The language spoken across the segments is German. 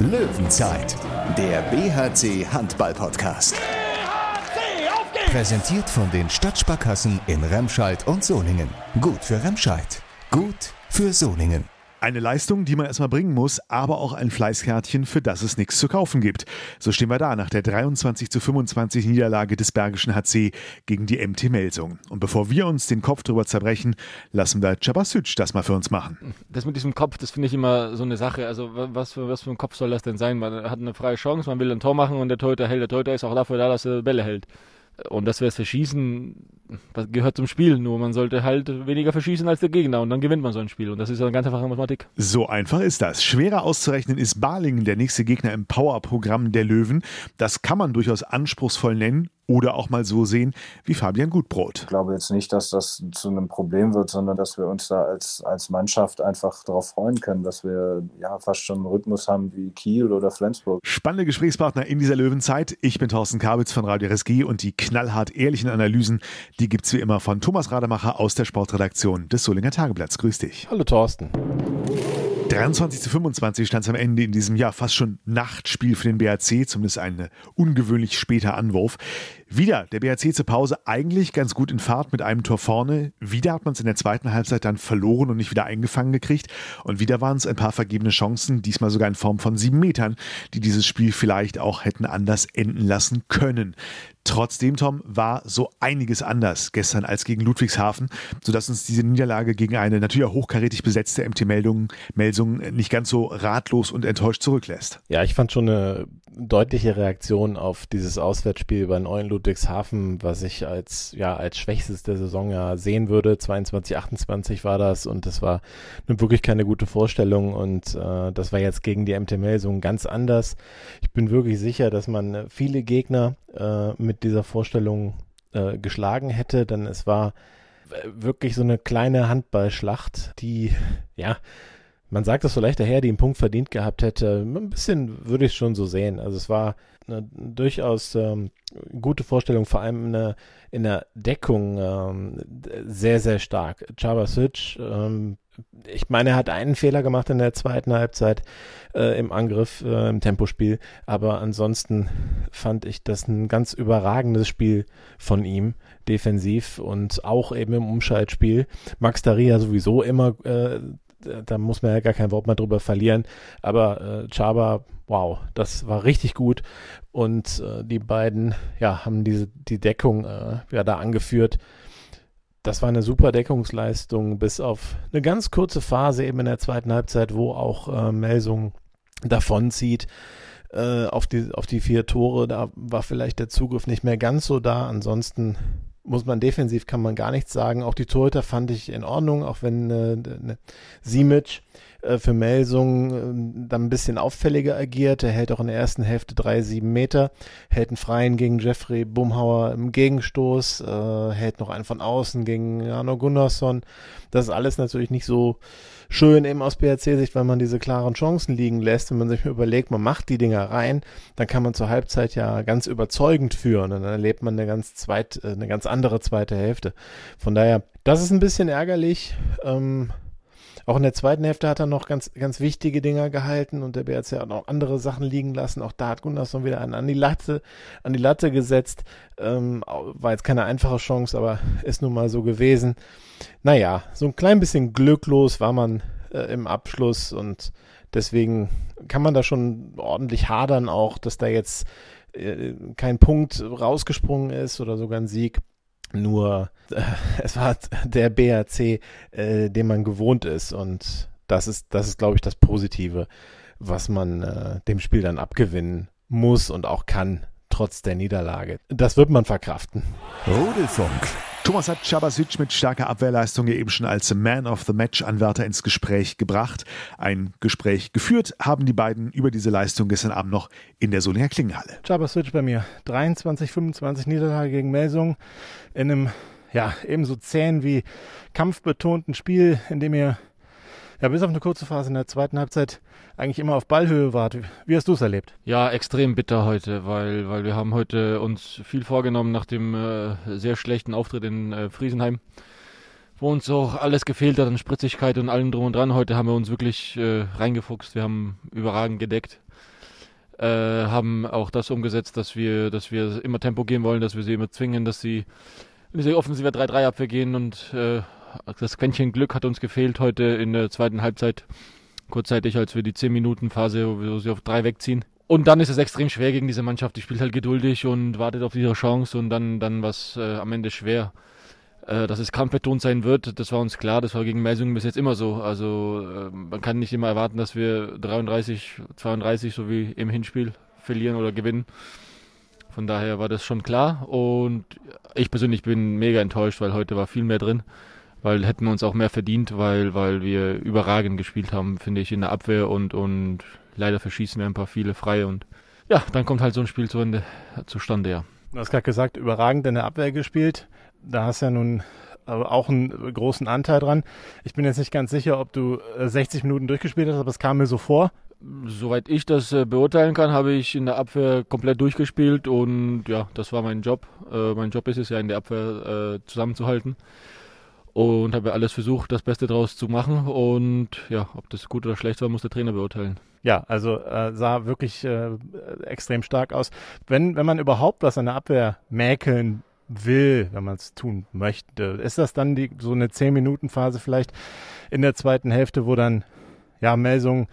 Löwenzeit, der BHC Handball Podcast. BHC, auf geht's! Präsentiert von den Stadtsparkassen in Remscheid und Solingen. Gut für Remscheid, gut für Solingen. Eine Leistung, die man erstmal bringen muss, aber auch ein Fleißkärtchen, für das es nichts zu kaufen gibt. So stehen wir da nach der 23 zu 25 Niederlage des Bergischen HC gegen die MT Melsung. Und bevor wir uns den Kopf drüber zerbrechen, lassen wir Cabasic das mal für uns machen. Das mit diesem Kopf, das finde ich immer so eine Sache. Also was für, was für ein Kopf soll das denn sein? Man hat eine freie Chance, man will ein Tor machen und der Torhüter hält. Der Torhüter ist auch dafür da, dass er Bälle hält. Und das wäre Verschießen, das gehört zum Spiel. Nur man sollte halt weniger verschießen als der Gegner und dann gewinnt man so ein Spiel. Und das ist eine ganz einfache Mathematik. So einfach ist das. Schwerer auszurechnen ist Balingen der nächste Gegner im Powerprogramm der Löwen. Das kann man durchaus anspruchsvoll nennen oder auch mal so sehen wie Fabian Gutbrot. Ich glaube jetzt nicht, dass das zu einem Problem wird, sondern dass wir uns da als, als Mannschaft einfach darauf freuen können, dass wir ja fast schon einen Rhythmus haben wie Kiel oder Flensburg. Spannende Gesprächspartner in dieser Löwenzeit. Ich bin Thorsten Kabitz von Radio RSG und die knallhart ehrlichen Analysen, die gibt es wie immer von Thomas Rademacher aus der Sportredaktion des Solinger Tageblatts. Grüß dich. Hallo Thorsten. 23 zu 25 stand es am Ende in diesem Jahr fast schon Nachtspiel für den BRC, zumindest ein ungewöhnlich später Anwurf. Wieder der BRC zur Pause eigentlich ganz gut in Fahrt mit einem Tor vorne. Wieder hat man es in der zweiten Halbzeit dann verloren und nicht wieder eingefangen gekriegt. Und wieder waren es ein paar vergebene Chancen, diesmal sogar in Form von sieben Metern, die dieses Spiel vielleicht auch hätten anders enden lassen können. Trotzdem, Tom, war so einiges anders gestern als gegen Ludwigshafen, sodass uns diese Niederlage gegen eine natürlich auch hochkarätig besetzte MT-Meldung Melsung nicht ganz so ratlos und enttäuscht zurücklässt. Ja, ich fand schon eine deutliche Reaktion auf dieses Auswärtsspiel bei Neuen Ludwigshafen, was ich als, ja, als schwächstes der Saison ja sehen würde. 22, 28 war das und das war nun wirklich keine gute Vorstellung und äh, das war jetzt gegen die MT Melsung ganz anders. Ich bin wirklich sicher, dass man viele Gegner äh, mit dieser Vorstellung äh, geschlagen hätte, denn es war wirklich so eine kleine Handballschlacht, die, ja, man sagt es so leicht daher, die einen Punkt verdient gehabt hätte. Ein bisschen würde ich es schon so sehen. Also es war eine durchaus ähm, gute Vorstellung, vor allem in der, in der Deckung ähm, sehr, sehr stark. Chabasic, ähm, ich meine, er hat einen Fehler gemacht in der zweiten Halbzeit äh, im Angriff, äh, im Tempospiel, aber ansonsten fand ich das ein ganz überragendes Spiel von ihm, defensiv und auch eben im Umschaltspiel. Max Daria sowieso immer äh, da muss man ja gar kein Wort mehr drüber verlieren. Aber äh, Chaba, wow, das war richtig gut. Und äh, die beiden, ja, haben diese die Deckung äh, ja da angeführt. Das war eine super Deckungsleistung, bis auf eine ganz kurze Phase eben in der zweiten Halbzeit, wo auch äh, Melsung davonzieht äh, auf, die, auf die vier Tore. Da war vielleicht der Zugriff nicht mehr ganz so da. Ansonsten muss man defensiv kann man gar nichts sagen. Auch die Torhüter fand ich in Ordnung, auch wenn äh, ne, Simic äh, für Melsung äh, dann ein bisschen auffälliger agiert. Er hält auch in der ersten Hälfte drei, sieben Meter, hält einen freien gegen Jeffrey Bumhauer im Gegenstoß, äh, hält noch einen von außen gegen Arno Gunnarsson. Das ist alles natürlich nicht so schön eben aus BRC-Sicht, weil man diese klaren Chancen liegen lässt. Wenn man sich überlegt, man macht die Dinger rein, dann kann man zur Halbzeit ja ganz überzeugend führen und dann erlebt man eine ganz zweit, äh, eine ganz andere zweite Hälfte. Von daher, das ist ein bisschen ärgerlich. Ähm, auch in der zweiten Hälfte hat er noch ganz, ganz wichtige Dinger gehalten und der BRC hat noch andere Sachen liegen lassen. Auch da hat Gunnarsson wieder einen an die Latte, an die Latte gesetzt. Ähm, war jetzt keine einfache Chance, aber ist nun mal so gewesen. Naja, so ein klein bisschen glücklos war man äh, im Abschluss und deswegen kann man da schon ordentlich hadern auch, dass da jetzt äh, kein Punkt rausgesprungen ist oder sogar ein Sieg. Nur äh, es war der BRC, äh, den man gewohnt ist. Und das ist, das ist, glaube ich, das Positive, was man äh, dem Spiel dann abgewinnen muss und auch kann, trotz der Niederlage. Das wird man verkraften. Rudelfunk. Thomas hat Chabasic mit starker Abwehrleistung ja eben schon als Man of the Match-Anwärter ins Gespräch gebracht. Ein Gespräch geführt haben die beiden über diese Leistung gestern Abend noch in der Solinger Klingenhalle. Chabasic bei mir. 23, 25 Niederlage gegen Melsung in einem ja, ebenso zähen wie kampfbetonten Spiel, in dem ihr ja, bis auf eine kurze Phase in der zweiten Halbzeit eigentlich immer auf Ballhöhe wart. Wie hast du es erlebt? Ja, extrem bitter heute, weil, weil wir haben heute uns viel vorgenommen nach dem äh, sehr schlechten Auftritt in äh, Friesenheim. wo uns auch alles gefehlt hat an Spritzigkeit und allem drum und dran. Heute haben wir uns wirklich äh, reingefuchst. Wir haben überragend gedeckt. Äh, haben auch das umgesetzt, dass wir, dass wir immer Tempo gehen wollen, dass wir sie immer zwingen, dass sie in diese offensive 3-3-Abwehr gehen und äh, das Quäntchen Glück hat uns gefehlt heute in der zweiten Halbzeit. Kurzzeitig, als wir die 10-Minuten-Phase, wo sie auf drei wegziehen. Und dann ist es extrem schwer gegen diese Mannschaft. Die spielt halt geduldig und wartet auf ihre Chance und dann, dann was äh, am Ende schwer. Äh, dass es kampfbetont sein wird, das war uns klar. Das war gegen Melsungen bis jetzt immer so. Also äh, man kann nicht immer erwarten, dass wir 33, 32 so wie im Hinspiel verlieren oder gewinnen. Von daher war das schon klar. Und ich persönlich bin mega enttäuscht, weil heute war viel mehr drin. Weil hätten wir uns auch mehr verdient, weil, weil wir überragend gespielt haben, finde ich, in der Abwehr und, und leider verschießen wir ein paar viele frei und ja, dann kommt halt so ein Spiel zu Ende, zustande, ja. Du hast gerade gesagt, überragend in der Abwehr gespielt. Da hast du ja nun auch einen großen Anteil dran. Ich bin jetzt nicht ganz sicher, ob du 60 Minuten durchgespielt hast, aber es kam mir so vor. Soweit ich das äh, beurteilen kann, habe ich in der Abwehr komplett durchgespielt und ja, das war mein Job. Äh, mein Job ist es ja, in der Abwehr äh, zusammenzuhalten und habe alles versucht, das Beste draus zu machen und ja, ob das gut oder schlecht war, muss der Trainer beurteilen. Ja, also äh, sah wirklich äh, extrem stark aus. Wenn, wenn man überhaupt was an der Abwehr mäkeln will, wenn man es tun möchte, ist das dann die, so eine 10-Minuten-Phase vielleicht in der zweiten Hälfte, wo dann ja Melsung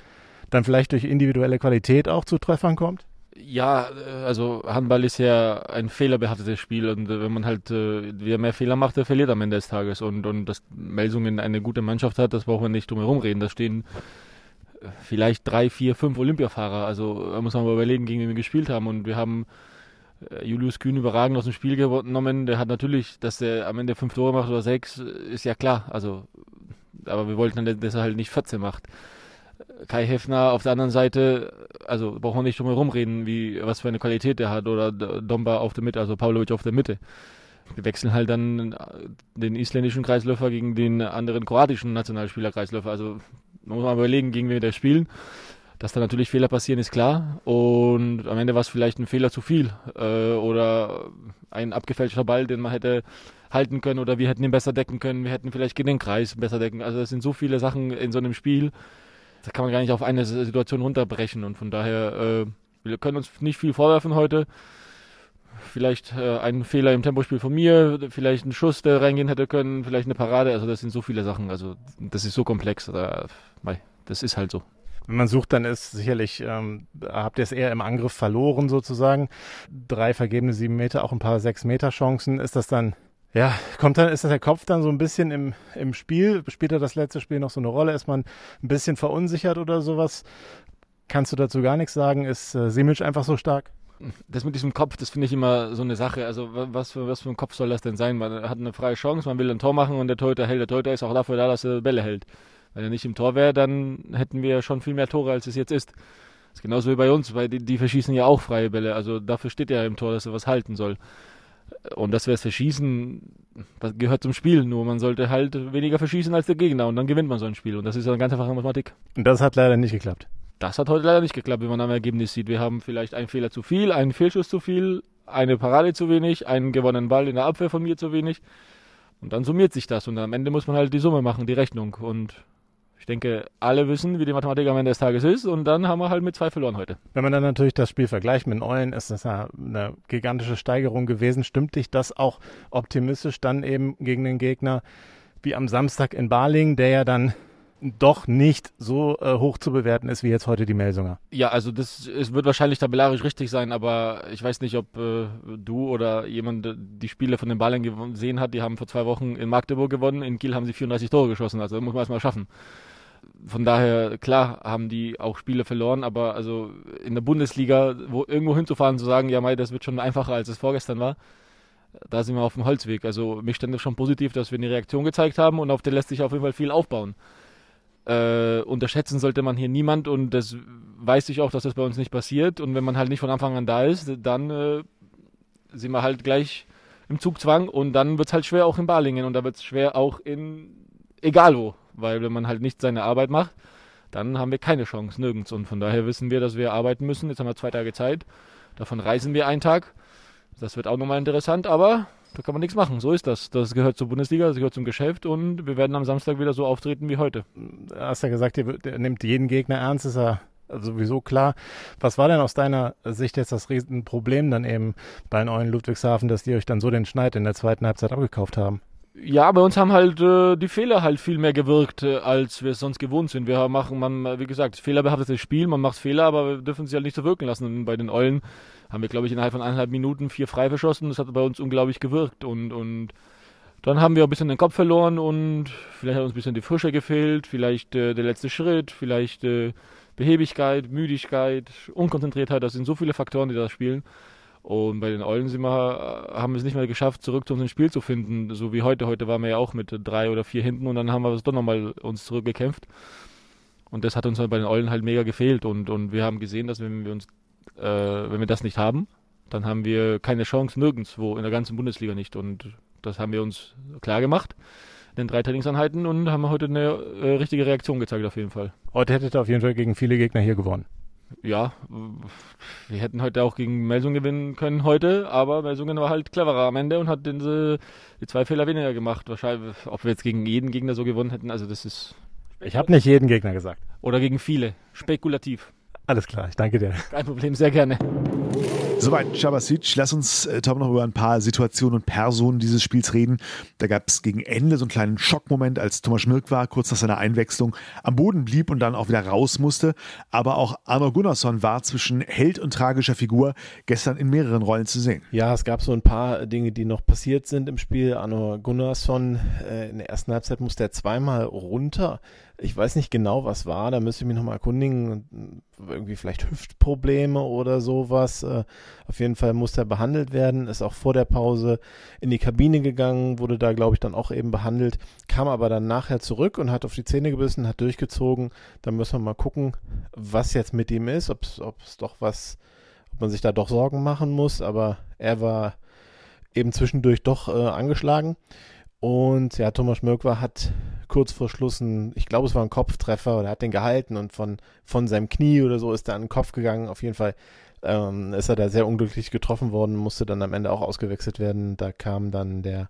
dann vielleicht durch individuelle Qualität auch zu Treffern kommt? Ja, äh, also Handball ist ja ein fehlerbehaftetes Spiel und äh, wenn man halt äh, wer mehr Fehler macht, der verliert am Ende des Tages und und dass Melsungen eine gute Mannschaft hat, das braucht man nicht drum herum reden. Da stehen vielleicht drei, vier, fünf Olympiafahrer. Also da muss man mal überlegen, gegen wen wir gespielt haben. Und wir haben Julius Kühn überragend aus dem Spiel genommen. Der hat natürlich, dass er am Ende fünf Tore macht oder sechs, ist ja klar. Also, aber wir wollten dass er halt nicht 14 macht. Kai Heffner auf der anderen Seite, also brauchen wir nicht drum herum reden, wie, was für eine Qualität er hat. Oder Domba auf der Mitte, also Pavlovic auf der Mitte. Wir wechseln halt dann den isländischen Kreisläufer gegen den anderen kroatischen Nationalspieler Kreisläufer. Also man muss mal überlegen, gegen wen wir da spielen. Dass da natürlich Fehler passieren, ist klar. Und am Ende war es vielleicht ein Fehler zu viel. Äh, oder ein abgefälschter Ball, den man hätte halten können. Oder wir hätten ihn besser decken können. Wir hätten vielleicht gegen den Kreis besser decken. Also es sind so viele Sachen in so einem Spiel. Das kann man gar nicht auf eine Situation runterbrechen. Und von daher, äh, wir können uns nicht viel vorwerfen heute vielleicht äh, ein Fehler im Tempospiel von mir, vielleicht ein Schuss, der reingehen hätte können, vielleicht eine Parade. Also das sind so viele Sachen. Also das ist so komplex. Da, das ist halt so. Wenn man sucht, dann ist sicherlich, ähm, habt ihr es eher im Angriff verloren sozusagen. Drei vergebene sieben Meter, auch ein paar sechs Meter Chancen. Ist das dann, ja, kommt dann, ist der Kopf dann so ein bisschen im, im Spiel? Spielt er das letzte Spiel noch so eine Rolle? Ist man ein bisschen verunsichert oder sowas? Kannst du dazu gar nichts sagen? Ist äh, Simic einfach so stark? das mit diesem Kopf, das finde ich immer so eine Sache. Also was für, was für ein Kopf soll das denn sein? Man hat eine freie Chance, man will ein Tor machen und der Torhüter hält. Der Torhüter ist auch dafür da, dass er Bälle hält. Wenn er nicht im Tor wäre, dann hätten wir schon viel mehr Tore, als es jetzt ist. Das ist genauso wie bei uns, weil die, die verschießen ja auch freie Bälle. Also dafür steht er im Tor, dass er was halten soll. Und dass wir es verschießen, das gehört zum Spiel. Nur man sollte halt weniger verschießen als der Gegner und dann gewinnt man so ein Spiel. Und das ist eine ganz einfache Mathematik. Und das hat leider nicht geklappt. Das hat heute leider nicht geklappt, wie man am Ergebnis sieht. Wir haben vielleicht einen Fehler zu viel, einen Fehlschuss zu viel, eine Parade zu wenig, einen gewonnenen Ball in der Abwehr von mir zu wenig. Und dann summiert sich das und am Ende muss man halt die Summe machen, die Rechnung. Und ich denke, alle wissen, wie die Mathematik am Ende des Tages ist und dann haben wir halt mit zwei verloren heute. Wenn man dann natürlich das Spiel vergleicht mit Eulen, ist das ja eine gigantische Steigerung gewesen. Stimmt dich das auch optimistisch dann eben gegen den Gegner wie am Samstag in Baling, der ja dann doch nicht so äh, hoch zu bewerten ist wie jetzt heute die Melsunger. Ja, also das es wird wahrscheinlich tabellarisch richtig sein, aber ich weiß nicht, ob äh, du oder jemand die Spiele von den Ballern gesehen hat. Die haben vor zwei Wochen in Magdeburg gewonnen, in Kiel haben sie 34 Tore geschossen, also muss man erstmal schaffen. Von daher, klar, haben die auch Spiele verloren, aber also in der Bundesliga wo, irgendwo hinzufahren, zu sagen, ja, Mai, das wird schon einfacher, als es vorgestern war, da sind wir auf dem Holzweg. Also mich stand es schon positiv, dass wir eine Reaktion gezeigt haben und auf der lässt sich auf jeden Fall viel aufbauen. Äh, unterschätzen sollte man hier niemand und das weiß ich auch, dass das bei uns nicht passiert. Und wenn man halt nicht von Anfang an da ist, dann äh, sind wir halt gleich im Zugzwang und dann wird es halt schwer auch in Balingen und da wird es schwer auch in egal wo, weil wenn man halt nicht seine Arbeit macht, dann haben wir keine Chance nirgends und von daher wissen wir, dass wir arbeiten müssen. Jetzt haben wir zwei Tage Zeit, davon reisen wir einen Tag. Das wird auch nochmal interessant, aber da kann man nichts machen. So ist das. Das gehört zur Bundesliga, das gehört zum Geschäft und wir werden am Samstag wieder so auftreten wie heute. Du hast ja gesagt, ihr, ihr nimmt jeden Gegner ernst, ist ja sowieso klar. Was war denn aus deiner Sicht jetzt das Riesenproblem dann eben bei den Eulen Ludwigshafen, dass die euch dann so den Schneid in der zweiten Halbzeit abgekauft haben? Ja, bei uns haben halt äh, die Fehler halt viel mehr gewirkt, äh, als wir es sonst gewohnt sind. Wir machen, man, wie gesagt, fehlerbehaftetes Spiel, man macht Fehler, aber wir dürfen sie halt nicht so wirken lassen. Und bei den Eulen haben wir, glaube ich, innerhalb von eineinhalb Minuten vier frei verschossen. Das hat bei uns unglaublich gewirkt. Und, und dann haben wir ein bisschen den Kopf verloren und vielleicht hat uns ein bisschen die Frische gefehlt, vielleicht äh, der letzte Schritt, vielleicht äh, Behebigkeit, Müdigkeit, Unkonzentriertheit. Das sind so viele Faktoren, die da spielen. Und bei den Eulen sind wir, haben wir es nicht mehr geschafft, zurück zu unserem Spiel zu finden. So wie heute. Heute waren wir ja auch mit drei oder vier hinten und dann haben wir es doch nochmal uns zurückgekämpft. Und das hat uns bei den Eulen halt mega gefehlt. Und, und wir haben gesehen, dass wenn wir uns, äh, wenn wir das nicht haben, dann haben wir keine Chance nirgendwo in der ganzen Bundesliga nicht. Und das haben wir uns klar gemacht in den drei Trainingseinheiten und haben heute eine äh, richtige Reaktion gezeigt auf jeden Fall. Heute hättet ihr auf jeden Fall gegen viele Gegner hier gewonnen ja, wir hätten heute auch gegen Melsungen gewinnen können heute, aber Melsungen war halt cleverer am Ende und hat den, die zwei Fehler weniger gemacht. Wahrscheinlich, ob wir jetzt gegen jeden Gegner so gewonnen hätten, also das ist. Ich habe nicht jeden Gegner gesagt. Oder gegen viele. Spekulativ. Alles klar, ich danke dir. Kein Problem, sehr gerne. Soweit Chabasic. Lass uns, äh, Tom, noch über ein paar Situationen und Personen dieses Spiels reden. Da gab es gegen Ende so einen kleinen Schockmoment, als Thomas Schmirk war, kurz nach seiner Einwechslung, am Boden blieb und dann auch wieder raus musste. Aber auch Arno Gunnarsson war zwischen Held und tragischer Figur gestern in mehreren Rollen zu sehen. Ja, es gab so ein paar Dinge, die noch passiert sind im Spiel. Arno Gunnarsson äh, in der ersten Halbzeit musste er zweimal runter. Ich weiß nicht genau, was war, da müsste ich mich nochmal erkundigen. Irgendwie vielleicht Hüftprobleme oder sowas. Äh, auf jeden Fall musste er behandelt werden, ist auch vor der Pause in die Kabine gegangen, wurde da, glaube ich, dann auch eben behandelt, kam aber dann nachher zurück und hat auf die Zähne gebissen, hat durchgezogen. Da müssen wir mal gucken, was jetzt mit ihm ist, ob es doch was, ob man sich da doch Sorgen machen muss, aber er war eben zwischendurch doch äh, angeschlagen. Und ja, Thomas Mörkwer hat kurz vor Schluss ein, ich glaube, es war ein Kopftreffer oder hat den gehalten und von, von seinem Knie oder so ist er an den Kopf gegangen. Auf jeden Fall ähm, ist er da sehr unglücklich getroffen worden, musste dann am Ende auch ausgewechselt werden. Da kam dann der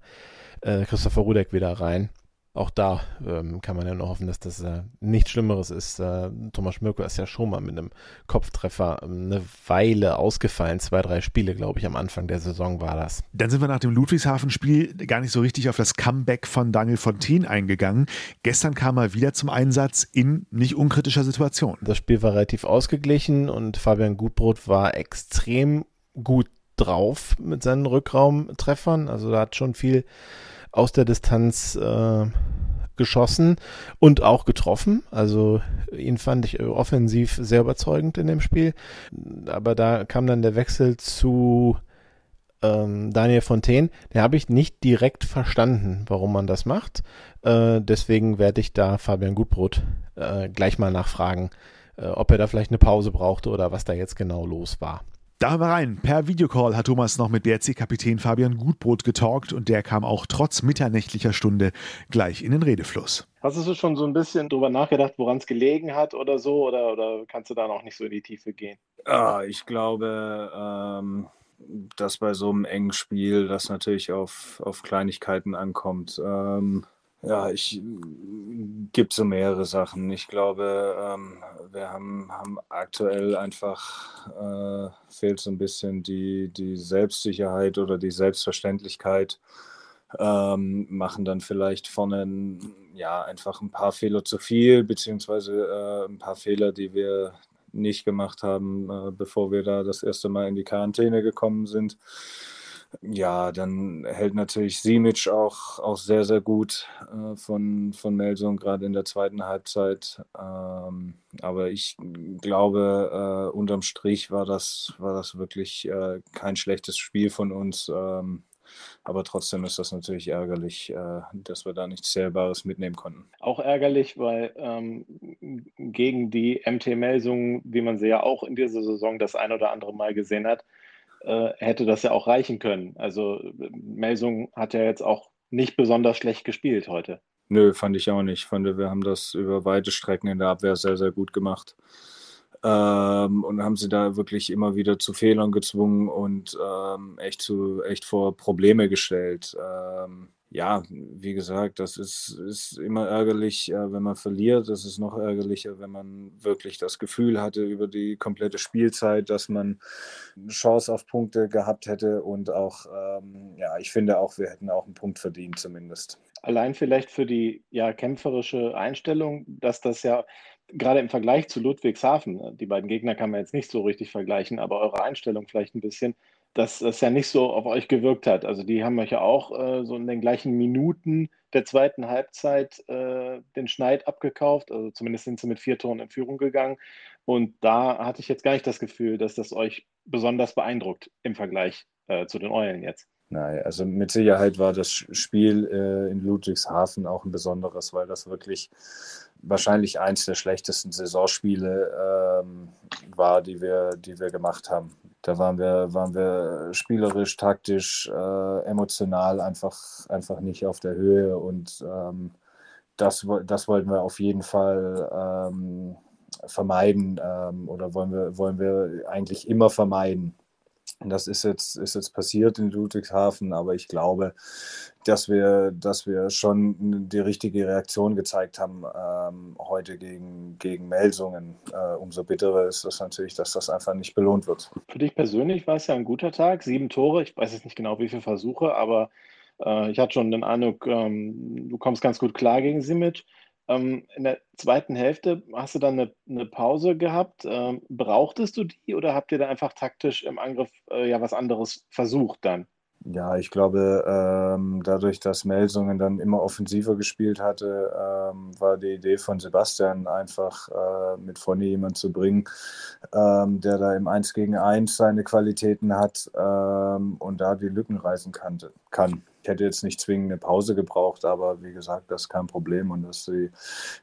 äh, Christopher Rudek wieder rein auch da ähm, kann man ja nur hoffen, dass das äh, nichts Schlimmeres ist. Äh, Thomas Schmirko ist ja schon mal mit einem Kopftreffer ähm, eine Weile ausgefallen. Zwei, drei Spiele, glaube ich, am Anfang der Saison war das. Dann sind wir nach dem Ludwigshafen-Spiel gar nicht so richtig auf das Comeback von Daniel Fontaine eingegangen. Gestern kam er wieder zum Einsatz in nicht unkritischer Situation. Das Spiel war relativ ausgeglichen und Fabian Gutbrot war extrem gut drauf mit seinen Rückraumtreffern. Also da hat schon viel aus der Distanz äh, geschossen und auch getroffen. Also ihn fand ich offensiv sehr überzeugend in dem Spiel. Aber da kam dann der Wechsel zu ähm, Daniel Fontaine. Den habe ich nicht direkt verstanden, warum man das macht. Äh, deswegen werde ich da Fabian Gutbrot äh, gleich mal nachfragen, äh, ob er da vielleicht eine Pause brauchte oder was da jetzt genau los war. Da haben wir rein. Per Videocall hat Thomas noch mit BRC-Kapitän Fabian Gutbrot getalkt und der kam auch trotz mitternächtlicher Stunde gleich in den Redefluss. Hast du schon so ein bisschen drüber nachgedacht, woran es gelegen hat oder so? Oder, oder kannst du da noch nicht so in die Tiefe gehen? Ja, ich glaube, ähm, dass bei so einem engen Spiel das natürlich auf, auf Kleinigkeiten ankommt. Ähm, ja, ich gibt so mehrere Sachen. Ich glaube, ähm, wir haben, haben aktuell einfach äh, fehlt so ein bisschen die, die Selbstsicherheit oder die Selbstverständlichkeit. Ähm, machen dann vielleicht vorne ja einfach ein paar Fehler zu viel, beziehungsweise äh, ein paar Fehler, die wir nicht gemacht haben, äh, bevor wir da das erste Mal in die Quarantäne gekommen sind. Ja, dann hält natürlich Simic auch, auch sehr, sehr gut äh, von, von Melsung, gerade in der zweiten Halbzeit. Ähm, aber ich glaube, äh, unterm Strich war das, war das wirklich äh, kein schlechtes Spiel von uns. Ähm, aber trotzdem ist das natürlich ärgerlich, äh, dass wir da nichts Zählbares mitnehmen konnten. Auch ärgerlich, weil ähm, gegen die MT Melsung, wie man sie ja auch in dieser Saison das ein oder andere Mal gesehen hat, äh, hätte das ja auch reichen können. Also Melsung hat ja jetzt auch nicht besonders schlecht gespielt heute. Nö, fand ich auch nicht. Ich fand, wir haben das über weite Strecken in der Abwehr sehr, sehr gut gemacht. ähm, und haben sie da wirklich immer wieder zu Fehlern gezwungen und ähm, echt zu echt vor Probleme gestellt. Ähm, ja, wie gesagt, das ist, ist immer ärgerlich, äh, wenn man verliert. Das ist noch ärgerlicher, wenn man wirklich das Gefühl hatte über die komplette Spielzeit, dass man Chance auf Punkte gehabt hätte. Und auch, ähm, ja, ich finde auch, wir hätten auch einen Punkt verdient zumindest. Allein vielleicht für die ja, kämpferische Einstellung, dass das ja gerade im Vergleich zu Ludwigshafen, äh, die beiden Gegner kann man jetzt nicht so richtig vergleichen, aber eure Einstellung vielleicht ein bisschen, dass das ja nicht so auf euch gewirkt hat. Also die haben euch ja auch äh, so in den gleichen Minuten der zweiten Halbzeit äh, den Schneid abgekauft. Also zumindest sind sie mit vier Toren in Führung gegangen. Und da hatte ich jetzt gar nicht das Gefühl, dass das euch besonders beeindruckt im Vergleich äh, zu den Eulen jetzt. Nein, also mit Sicherheit war das Spiel äh, in Ludwigshafen auch ein besonderes, weil das wirklich wahrscheinlich eins der schlechtesten Saisonspiele ähm, war, die wir, die wir gemacht haben. Da waren wir, waren wir spielerisch, taktisch, äh, emotional einfach, einfach nicht auf der Höhe und ähm, das, das wollten wir auf jeden Fall ähm, vermeiden ähm, oder wollen wir, wollen wir eigentlich immer vermeiden. Das ist jetzt, ist jetzt passiert in Ludwigshafen, aber ich glaube, dass wir, dass wir schon die richtige Reaktion gezeigt haben ähm, heute gegen, gegen Melsungen. Äh, umso bitterer ist es natürlich, dass das einfach nicht belohnt wird. Für dich persönlich war es ja ein guter Tag. Sieben Tore, ich weiß jetzt nicht genau, wie viele Versuche, aber äh, ich hatte schon den Eindruck, ähm, du kommst ganz gut klar gegen Simic. Ähm, in der zweiten Hälfte hast du dann eine, eine Pause gehabt. Ähm, brauchtest du die oder habt ihr da einfach taktisch im Angriff äh, ja was anderes versucht dann? Ja, ich glaube, ähm, dadurch, dass Melsungen dann immer offensiver gespielt hatte, ähm, war die Idee von Sebastian einfach äh, mit vorne jemanden zu bringen, ähm, der da im 1 gegen 1 seine Qualitäten hat ähm, und da die Lücken reißen kann. kann. Hätte jetzt nicht zwingend eine Pause gebraucht, aber wie gesagt, das ist kein Problem und das ist die,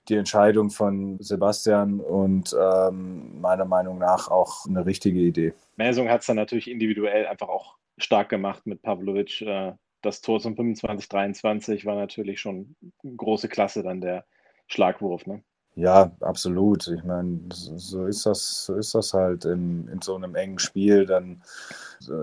die Entscheidung von Sebastian und ähm, meiner Meinung nach auch eine richtige Idee. Melsung hat es dann natürlich individuell einfach auch stark gemacht mit Pavlovic. Äh, das Tor zum 25-23 war natürlich schon große Klasse dann der Schlagwurf. Ne? Ja, absolut. Ich meine, so ist das, so ist das halt in, in so einem engen Spiel. Dann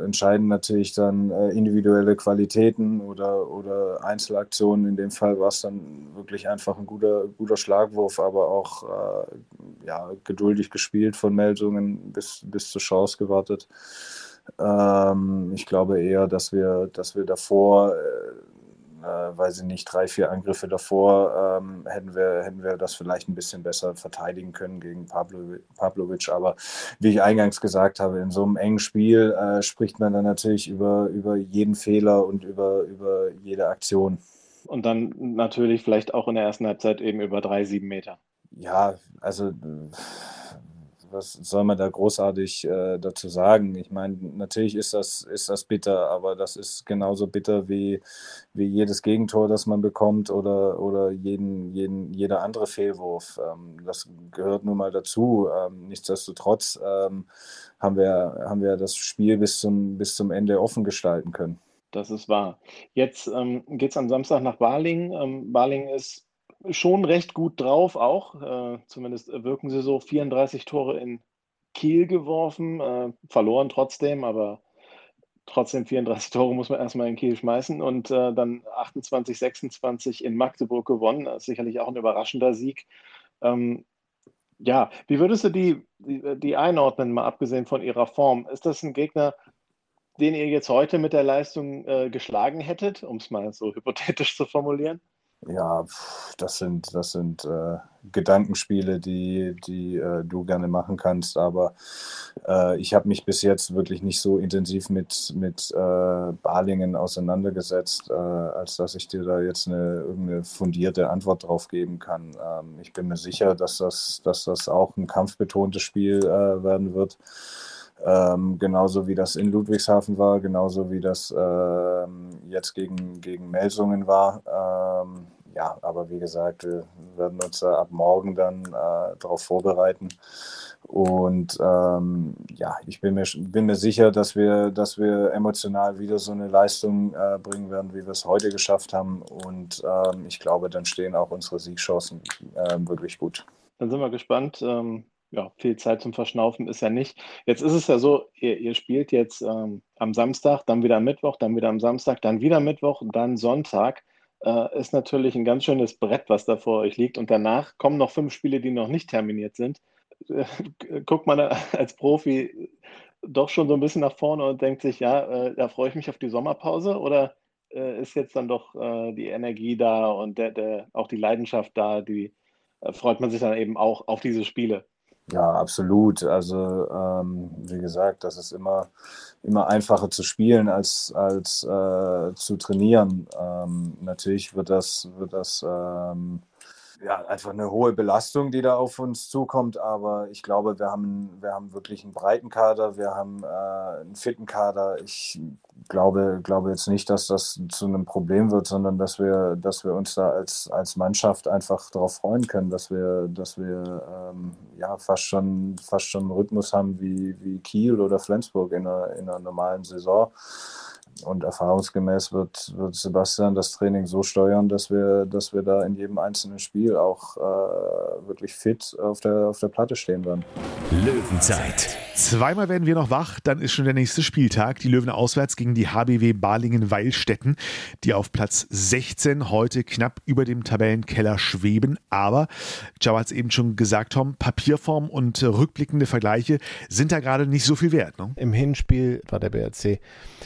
entscheiden natürlich dann äh, individuelle Qualitäten oder, oder Einzelaktionen. In dem Fall war es dann wirklich einfach ein guter, guter Schlagwurf, aber auch äh, ja, geduldig gespielt von Meldungen bis, bis zur Chance gewartet. Ähm, ich glaube eher, dass wir, dass wir davor, äh, äh, weiß ich nicht, drei, vier Angriffe davor ähm, hätten, wir, hätten wir das vielleicht ein bisschen besser verteidigen können gegen Pavlo, Pavlovic. Aber wie ich eingangs gesagt habe, in so einem engen Spiel äh, spricht man dann natürlich über, über jeden Fehler und über, über jede Aktion. Und dann natürlich vielleicht auch in der ersten Halbzeit eben über drei, sieben Meter. Ja, also was soll man da großartig äh, dazu sagen? Ich meine, natürlich ist das, ist das bitter, aber das ist genauso bitter wie, wie jedes Gegentor, das man bekommt oder, oder jeden, jeden, jeder andere Fehlwurf. Ähm, das gehört nun mal dazu. Ähm, nichtsdestotrotz ähm, haben, wir, haben wir das Spiel bis zum, bis zum Ende offen gestalten können. Das ist wahr. Jetzt ähm, geht es am Samstag nach Balingen. Ähm, Balingen ist schon recht gut drauf auch. Äh, zumindest wirken sie so. 34 Tore in Kiel geworfen, äh, verloren trotzdem, aber trotzdem 34 Tore muss man erstmal in Kiel schmeißen und äh, dann 28, 26 in Magdeburg gewonnen. Sicherlich auch ein überraschender Sieg. Ähm, ja, wie würdest du die, die, die, einordnen, mal abgesehen von ihrer Form? Ist das ein Gegner, den ihr jetzt heute mit der Leistung äh, geschlagen hättet, um es mal so hypothetisch zu formulieren? Ja, das sind, das sind äh, Gedankenspiele, die, die äh, du gerne machen kannst. Aber äh, ich habe mich bis jetzt wirklich nicht so intensiv mit, mit äh, Balingen auseinandergesetzt, äh, als dass ich dir da jetzt eine irgendeine fundierte Antwort drauf geben kann. Ähm, ich bin mir sicher, dass das, dass das auch ein kampfbetontes Spiel äh, werden wird. Ähm, genauso wie das in Ludwigshafen war, genauso wie das ähm, jetzt gegen, gegen Melsungen war. Ähm, ja, aber wie gesagt, wir werden uns da ab morgen dann äh, darauf vorbereiten. Und ähm, ja, ich bin mir, bin mir sicher, dass wir, dass wir emotional wieder so eine Leistung äh, bringen werden, wie wir es heute geschafft haben. Und ähm, ich glaube, dann stehen auch unsere Siegchancen äh, wirklich gut. Dann sind wir gespannt. Ähm, ja, viel Zeit zum Verschnaufen ist ja nicht. Jetzt ist es ja so, ihr, ihr spielt jetzt ähm, am Samstag, dann wieder am Mittwoch, dann wieder am Samstag, dann wieder Mittwoch, dann Sonntag. Äh, ist natürlich ein ganz schönes Brett, was da vor euch liegt. Und danach kommen noch fünf Spiele, die noch nicht terminiert sind. Äh, guckt man als Profi doch schon so ein bisschen nach vorne und denkt sich, ja, äh, da freue ich mich auf die Sommerpause oder äh, ist jetzt dann doch äh, die Energie da und der, der, auch die Leidenschaft da, die freut man sich dann eben auch auf diese Spiele? Ja, absolut. Also ähm, wie gesagt, das ist immer, immer einfacher zu spielen als, als äh, zu trainieren. Ähm, natürlich wird das, wird das ähm, ja, einfach eine hohe Belastung, die da auf uns zukommt. Aber ich glaube, wir haben, wir haben wirklich einen breiten Kader, wir haben äh, einen fitten Kader. Ich glaube, glaube jetzt nicht, dass das zu einem Problem wird, sondern dass wir, dass wir uns da als, als Mannschaft einfach darauf freuen können, dass wir, dass wir ähm, ja, fast, schon, fast schon einen Rhythmus haben wie, wie Kiel oder Flensburg in einer, in einer normalen Saison. Und erfahrungsgemäß wird, wird Sebastian das Training so steuern, dass wir, dass wir da in jedem einzelnen Spiel auch äh, wirklich fit auf der, auf der Platte stehen werden. Löwenzeit. Zweimal werden wir noch wach, dann ist schon der nächste Spieltag. Die Löwen auswärts gegen die HBW Balingen-Weilstätten, die auf Platz 16 heute knapp über dem Tabellenkeller schweben. Aber, Joe hat es eben schon gesagt, Tom, Papierform und rückblickende Vergleiche sind da gerade nicht so viel wert. Ne? Im Hinspiel war der BRC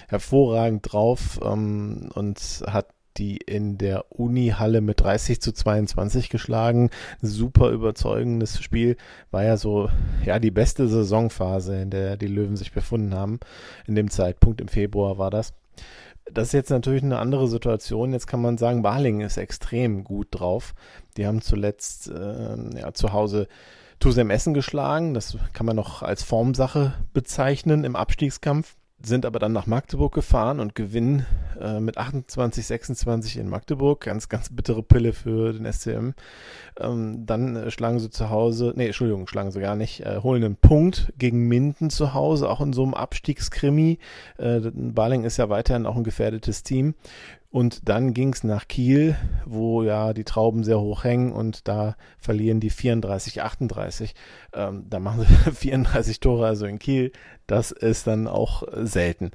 hervorragend drauf ähm, und hat die in der Uni-Halle mit 30 zu 22 geschlagen. Super überzeugendes Spiel. War ja so, ja, die beste Saisonphase, in der die Löwen sich befunden haben. In dem Zeitpunkt im Februar war das. Das ist jetzt natürlich eine andere Situation. Jetzt kann man sagen, Barling ist extrem gut drauf. Die haben zuletzt äh, ja, zu Hause Tusem Essen geschlagen. Das kann man noch als Formsache bezeichnen im Abstiegskampf sind aber dann nach Magdeburg gefahren und gewinnen äh, mit 28, 26 in Magdeburg. Ganz, ganz bittere Pille für den SCM. Ähm, dann äh, schlagen sie zu Hause, nee, Entschuldigung, schlagen sie gar nicht, äh, holen einen Punkt gegen Minden zu Hause, auch in so einem Abstiegskrimi. Äh, Baling ist ja weiterhin auch ein gefährdetes Team. Und dann ging es nach Kiel, wo ja die Trauben sehr hoch hängen und da verlieren die 34, 38. Ähm, da machen sie 34 Tore, also in Kiel. Das ist dann auch selten.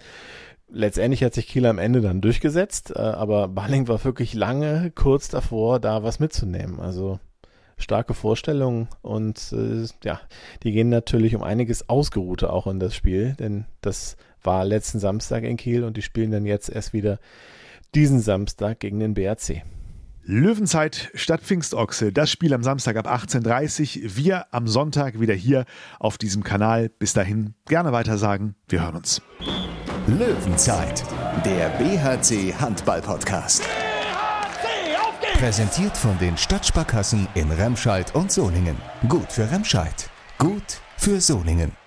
Letztendlich hat sich Kiel am Ende dann durchgesetzt, äh, aber Balling war wirklich lange kurz davor, da was mitzunehmen. Also starke Vorstellungen und äh, ja, die gehen natürlich um einiges ausgeruhter auch in das Spiel, denn das war letzten Samstag in Kiel und die spielen dann jetzt erst wieder diesen Samstag gegen den BRC. Löwenzeit statt Pfingstochse. Das Spiel am Samstag ab 18.30 Uhr. Wir am Sonntag wieder hier auf diesem Kanal. Bis dahin gerne weiter sagen. Wir hören uns. Löwenzeit, der BHC Handball Podcast. BHC, auf geht's! Präsentiert von den Stadtsparkassen in Remscheid und Solingen. Gut für Remscheid. Gut für Solingen.